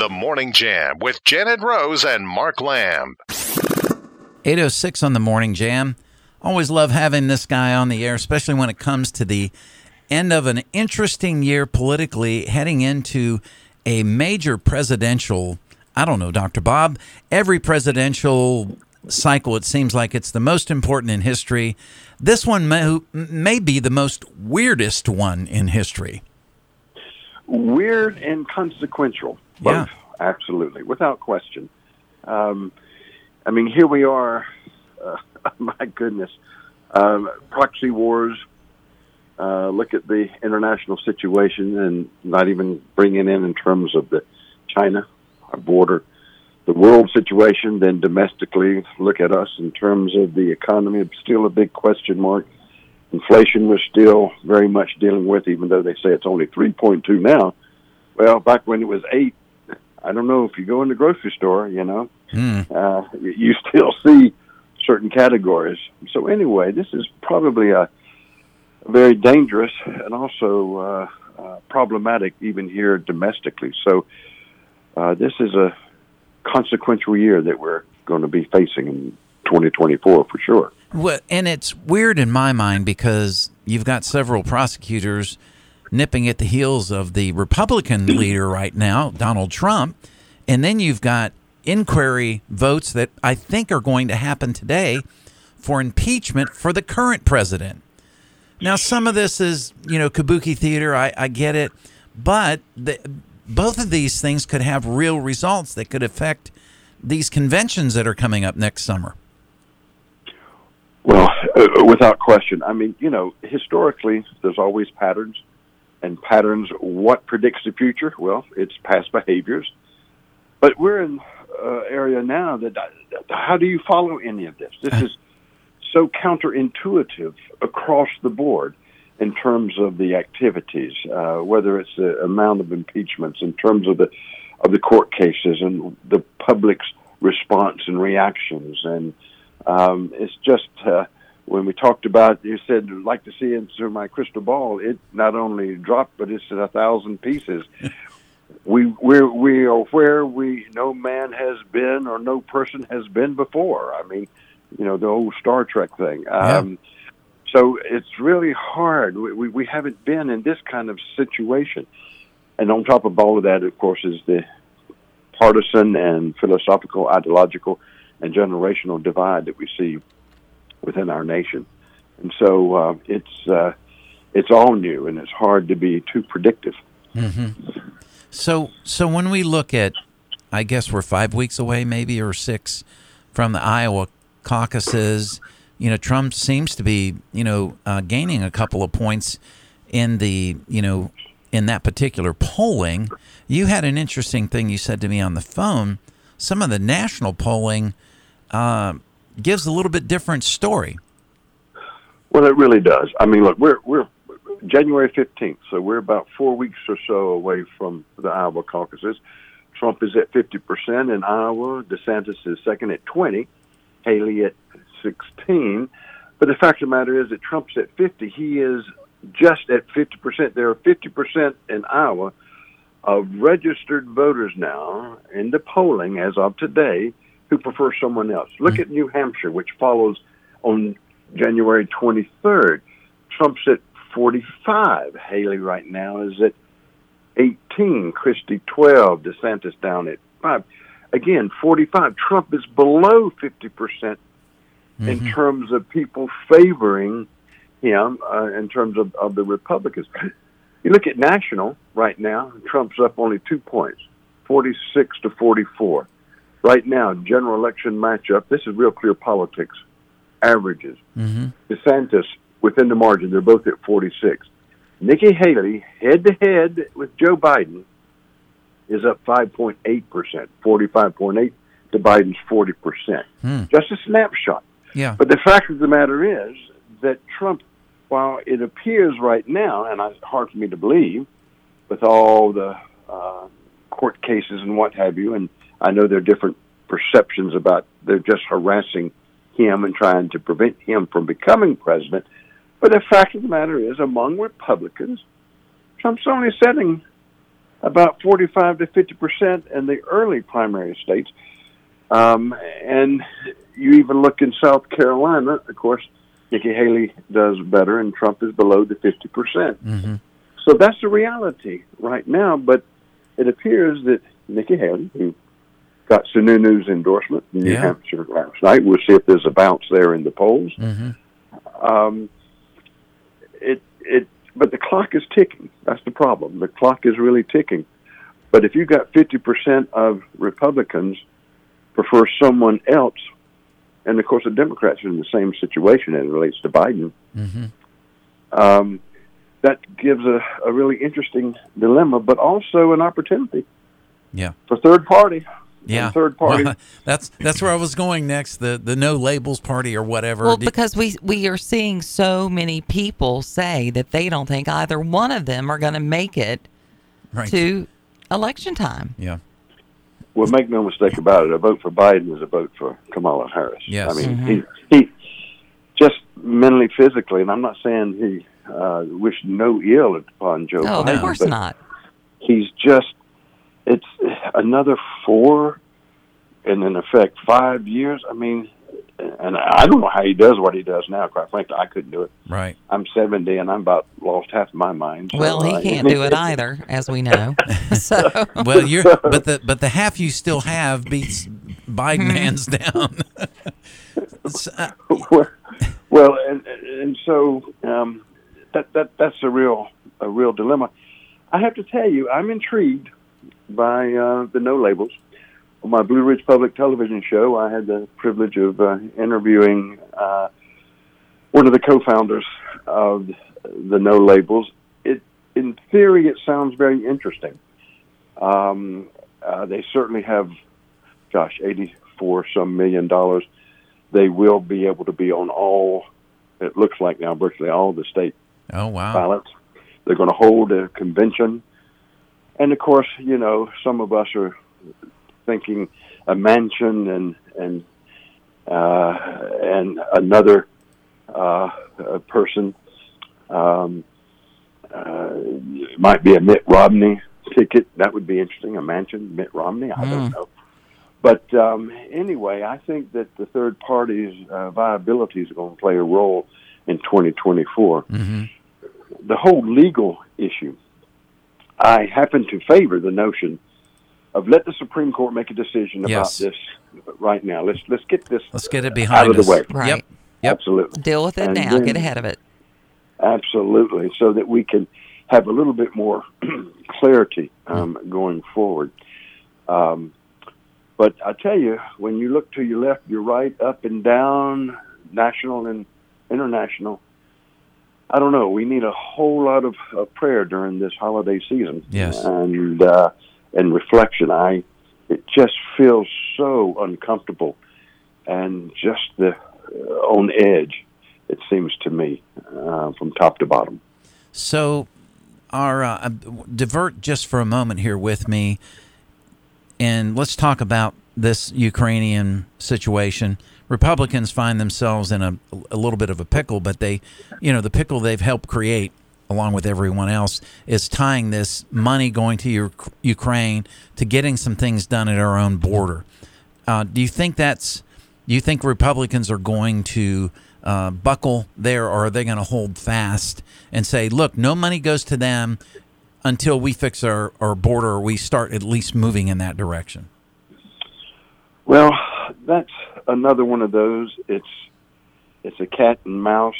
The Morning Jam with Janet Rose and Mark Lamb. 806 on the Morning Jam. Always love having this guy on the air, especially when it comes to the end of an interesting year politically, heading into a major presidential. I don't know, Dr. Bob. Every presidential cycle, it seems like it's the most important in history. This one may, may be the most weirdest one in history. Weird and consequential. Both, yeah. absolutely, without question. Um, I mean, here we are. Uh, my goodness, um, proxy wars. Uh, look at the international situation, and not even bringing in in terms of the China, our border, the world situation. Then domestically, look at us in terms of the economy. Still a big question mark. Inflation we're still very much dealing with, even though they say it's only 3.2 now. Well, back when it was eight, I don't know if you go in the grocery store, you know, mm. uh, you still see certain categories. So anyway, this is probably a, very dangerous and also uh, uh, problematic even here domestically. So uh, this is a consequential year that we're going to be facing in 2024 for sure. Well, and it's weird in my mind because you've got several prosecutors nipping at the heels of the Republican leader right now, Donald Trump. And then you've got inquiry votes that I think are going to happen today for impeachment for the current president. Now, some of this is, you know, kabuki theater. I, I get it. But the, both of these things could have real results that could affect these conventions that are coming up next summer. Well, uh, without question. I mean, you know, historically, there's always patterns and patterns. What predicts the future? Well, it's past behaviors. But we're in uh, area now that how do you follow any of this? This is so counterintuitive across the board in terms of the activities, uh, whether it's the amount of impeachments, in terms of the of the court cases and the public's response and reactions, and um, it's just. Uh, when we talked about, you said like to see into my crystal ball. It not only dropped, but it's in a thousand pieces. we we're, we are where we no man has been or no person has been before. I mean, you know the old Star Trek thing. Um, So it's really hard. We, we we haven't been in this kind of situation, and on top of all of that, of course, is the partisan and philosophical, ideological, and generational divide that we see within our nation. And so uh, it's uh, it's all new, and it's hard to be too predictive. Mm-hmm. So, so when we look at, I guess we're five weeks away, maybe or six, from the Iowa caucuses. You know, Trump seems to be, you know, uh, gaining a couple of points in the, you know, in that particular polling. You had an interesting thing you said to me on the phone. Some of the national polling uh, gives a little bit different story. Well, it really does. I mean, look, we're we're January 15th. So we're about four weeks or so away from the Iowa caucuses. Trump is at 50% in Iowa. DeSantis is second at 20. Haley at 16. But the fact of the matter is that Trump's at 50. He is just at 50%. There are 50% in Iowa of registered voters now in the polling as of today who prefer someone else. Look mm-hmm. at New Hampshire, which follows on January 23rd. Trump's at 45. Haley right now is at 18. Christie 12. DeSantis down at 5. Again, 45. Trump is below 50% mm-hmm. in terms of people favoring him uh, in terms of, of the Republicans. You look at national right now, Trump's up only two points, 46 to 44. Right now, general election matchup, this is real clear politics, averages. Mm-hmm. DeSantis within the margin. They're both at 46. Nikki Haley, head to head with Joe Biden, is up 5.8%, 45.8 to Biden's 40%. Hmm. Just a snapshot. Yeah. But the fact of the matter is that Trump, while it appears right now, and it's hard for me to believe, with all the uh, court cases and what have you, and I know there are different perceptions about they're just harassing him and trying to prevent him from becoming president. But the fact of the matter is, among Republicans, Trump's only setting about 45 to 50 percent in the early primary states. Um, and you even look in South Carolina, of course, Nikki Haley does better, and Trump is below the 50 percent. Mm-hmm. So that's the reality right now. But it appears that Nikki Haley, who got Sununu's endorsement in New Yeah. Hampshire last night, we'll see if there's a bounce there in the polls. Mm-hmm. Um, it it but the clock is ticking. That's the problem. The clock is really ticking. But if you got fifty percent of Republicans prefer someone else, and of course the Democrats are in the same situation as it relates to Biden, Mm-hmm. um, that gives a, a really interesting dilemma, but also an opportunity Yeah. for third party. Yeah. And third party. Well, that's that's where I was going next. The the no labels party or whatever. Well, because we we are seeing so many people say that they don't think either one of them are going to make it right. to election time. Yeah. Well, make no mistake about it. A vote for Biden is a vote for Kamala Harris. Yes. I mean, Mhm. he he just mentally, physically, and I'm not saying he uh, wished no ill upon Joe No, Biden. of course but not. He's just it's another four, and in effect five years. I mean, and I don't know how he does what he does now. Quite frankly, I couldn't do it. Right. I'm 70, and I'm about lost half my mind. so, Well, he uh, can't do it either, as we know. so Well, you're but the but the half you still have beats Biden Hmm. hands down. So, uh, well, and and so um, that that that's a real a real dilemma. I have to tell you, I'm intrigued by uh, the no labels. On my Blue Ridge Public Television show, I had the privilege of uh, interviewing uh, one of the co-founders of the no labels. It, in theory, it sounds very interesting. Um, uh, they certainly have, gosh, eighty-four some million dollars. They will be able to be on all. It looks like now virtually all the state oh wow. ballots. They're going to hold a convention, and of course, you know, some of us are thinking a Manchin and and uh, and another uh, person um, uh, might be a Mitt Romney ticket. That would be interesting. A Manchin, Mitt Romney. I don't Mm. know. But um, anyway, I think that the third party's uh, viability is going to play a role in 2024 hmm the whole legal issue, I happen to favor the notion of let the Supreme Court make a decision Yes. about this right now. Let's let's get this Let's get it behind out of the us. way. Right. Yep. Yep. Absolutely, deal with it And now. then- Get ahead of it. absolutely, so that we can have a little bit more clarity um, going forward. Um, but I tell you, when you look to your left, your right, up and down, national and international. I don't know. We need a whole lot of uh, prayer during this holiday season. Yes. and uh, and reflection. I it just feels so uncomfortable and just the uh, on edge. It seems to me uh, from top to bottom. So, our uh, divert just for a moment here with me, and let's talk about this Ukrainian situation. Republicans find themselves in a, a little bit of a pickle, but they, you know, the pickle they've helped create, along with everyone else, is tying this money going to your, Ukraine to getting some things done at our own border. Uh, do you think that's? Do you think Republicans are going to uh, buckle there, or are they going to hold fast and say, "Look, no money goes to them until we fix our, our border, or we start at least moving in that direction"? Well, that's another one of those. It's it's a cat and mouse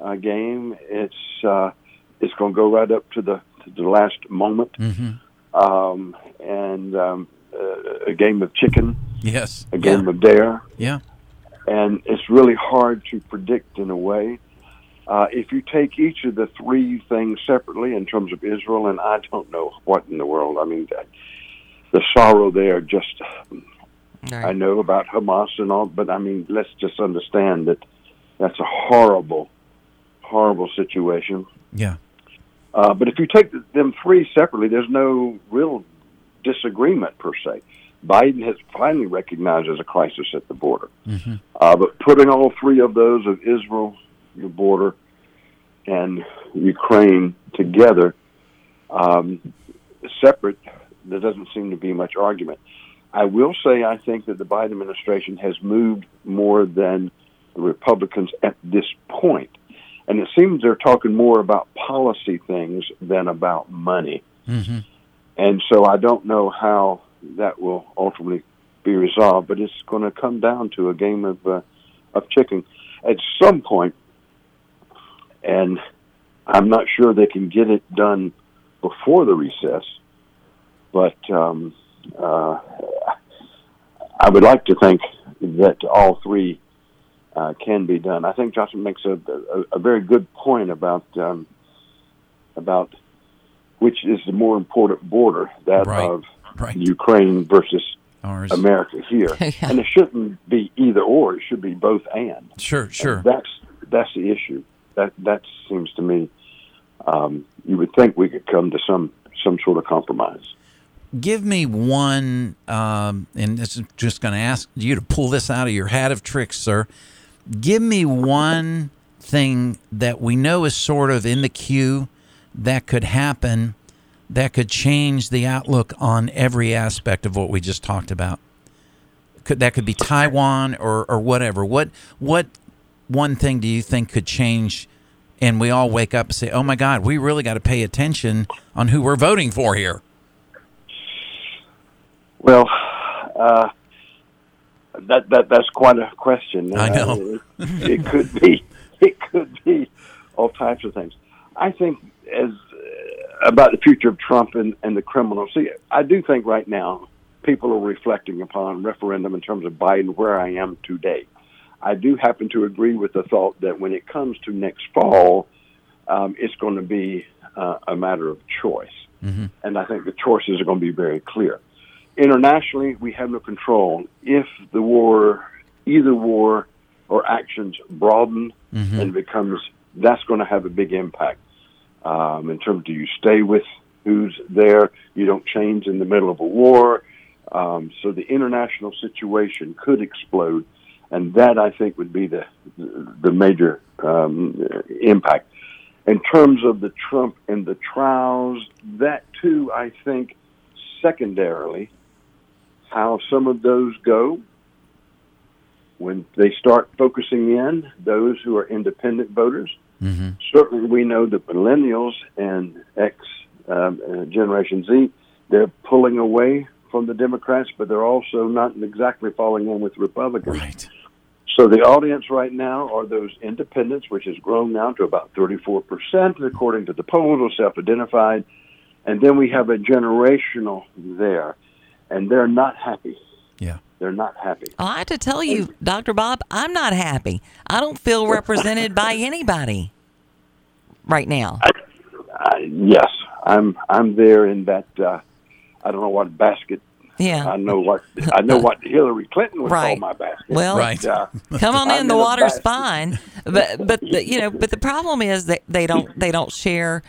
uh, game. It's uh, it's going to go right up to the to the last moment, Mm-hmm. um, and um, uh, a game of chicken, Yes. a game of dare. Yeah. and it's really hard to predict in a way. Uh, if you take each of the three things separately in terms of Israel, and I don't know what in the world, I mean, the sorrow there just, I know about Hamas and all, but I mean, let's just understand that that's a horrible, horrible situation. Yeah. Uh, but if you take them three separately, there's no real disagreement per se. Biden has finally recognized there's a crisis at the border. Mm-hmm. Uh, but putting all three of those of Israel, the border, and Ukraine together, um, separate, there doesn't seem to be much argument. I will say I think that the Biden administration has moved more than the Republicans at this point. And it seems they're talking more about policy things than about money. Mm-hmm. And so I don't know how that will ultimately be resolved, but it's going to come down to a game of uh, of chicken at some point, and I'm not sure they can get it done before the recess. But um, uh, I would like to think that all three uh, can be done. I think Johnson makes a, a, a very good point about um, about which is the more important border, that Right. of Right. Ukraine versus Ours. America here. Yeah. And it shouldn't be either or; it should be both and. Sure, sure. And that's that's the issue. That that seems to me. Um, you would think we could come to some some sort of compromise. Give me one, um, and this is just going to ask you to pull this out of your hat of tricks, sir. Give me one thing that we know is sort of in the queue that could happen that could change the outlook on every aspect of what we just talked about. Could that could be Taiwan or or whatever. What what one thing do you think could change and we all wake up and say, "Oh my god, we really got to pay attention on who we're voting for here." Well, uh, that that that's quite a question. I know. Uh, it, it could be. It could be all types of things. I think as uh, about the future of Trump and, and the criminals. See, I do think right now people are reflecting upon referendum in terms of Biden where I am today. I do happen to agree with the thought that when it comes to next fall, um, it's going to be uh, a matter of choice. And I think the choices are going to be very clear. Internationally, we have no control. If the war, either war or actions broaden and becomes, that's going to have a big impact. Um, in terms, do you stay with who's there? You don't change in the middle of a war. Um, so the international situation could explode, and that I think would be the the major um, impact. In terms of the Trump and the trials, that too, I think, secondarily, how some of those go when they start focusing in those who are independent voters. Mm-hmm. Certainly, we know that millennials and X um, uh, Generation Z, they're pulling away from the Democrats, but they're also not exactly falling in with Republicans. Right. So the audience right now are those independents, which has grown now to about 34%, according to the polls, self-identified. And then we have a generational there, and they're not happy. Yeah. They're not happy. I have to tell you, Dr. Bob, I'm not happy. I don't feel represented by anybody right now. Uh, yes, I'm. I'm there in that. Uh, I don't know what basket. Yeah. I know what. I know what Hillary Clinton would Right. call my basket. Well, Right. Uh, Come on I'm in, the in water's fine. But but the, you know, but the problem is that they don't they don't share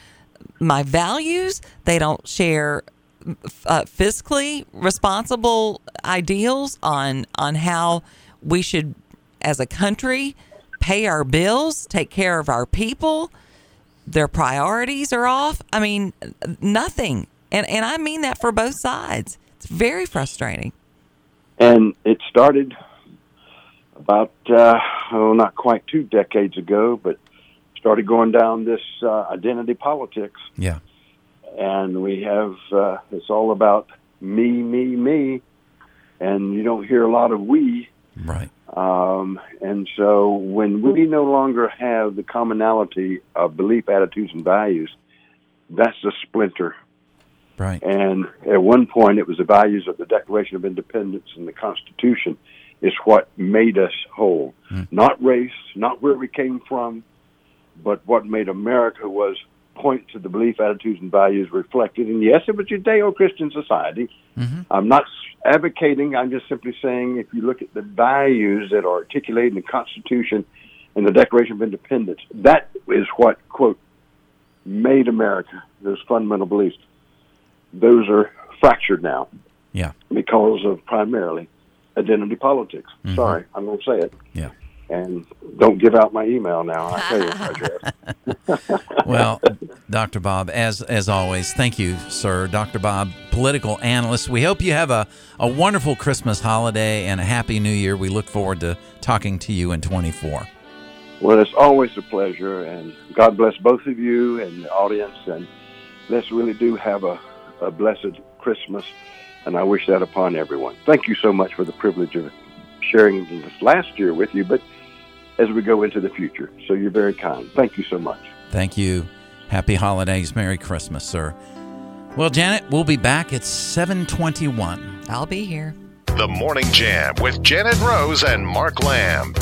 my values. They don't share uh, fiscally responsible ideals on on how we should, as a country, pay our bills, take care of our people. Their priorities are off. I mean, nothing. And and I mean that for both sides. It's very frustrating. and it started about uh, oh, not quite two decades ago, but started going down this uh, identity politics, Yeah. And we have uh, it's all about me, me, me, and you don't hear a lot of we. Right. Um, and so when we no longer have the commonality of belief, attitudes, and values, that's a splinter. Right. And at one point, it was the values of the Declaration of Independence and the Constitution is what made us whole. Not race, not where we came from, but what made America was point to the belief, attitudes, and values reflected. And yes, it was Judeo-Christian society. Mm-hmm. I'm not advocating. I'm just simply saying if you look at the values that are articulated in the Constitution and the Declaration of Independence, that is what quote made America. Those fundamental beliefs. Those are fractured now Yeah. because of primarily identity politics. Mm-hmm. Sorry, I'm going to say it. Yeah. And don't give out my email now. I tell you, address. well, Dr. Bob, as as always, thank you, sir. Dr. Bob, political analyst. We hope you have a, a wonderful Christmas holiday and a happy new year. We look forward to talking to you in 24. Well, it's always a pleasure, and God bless both of you and the audience, and let's really do have a, a blessed Christmas, and I wish that upon everyone. Thank you so much for the privilege of sharing this last year with you, but as we go into the future. So you're very kind. Thank you so much. Thank you. Happy holidays. Merry Christmas, sir. Well, Janet, we'll be back at 721. I'll be here. The Morning Jam with Janet Rose and Mark Lamb.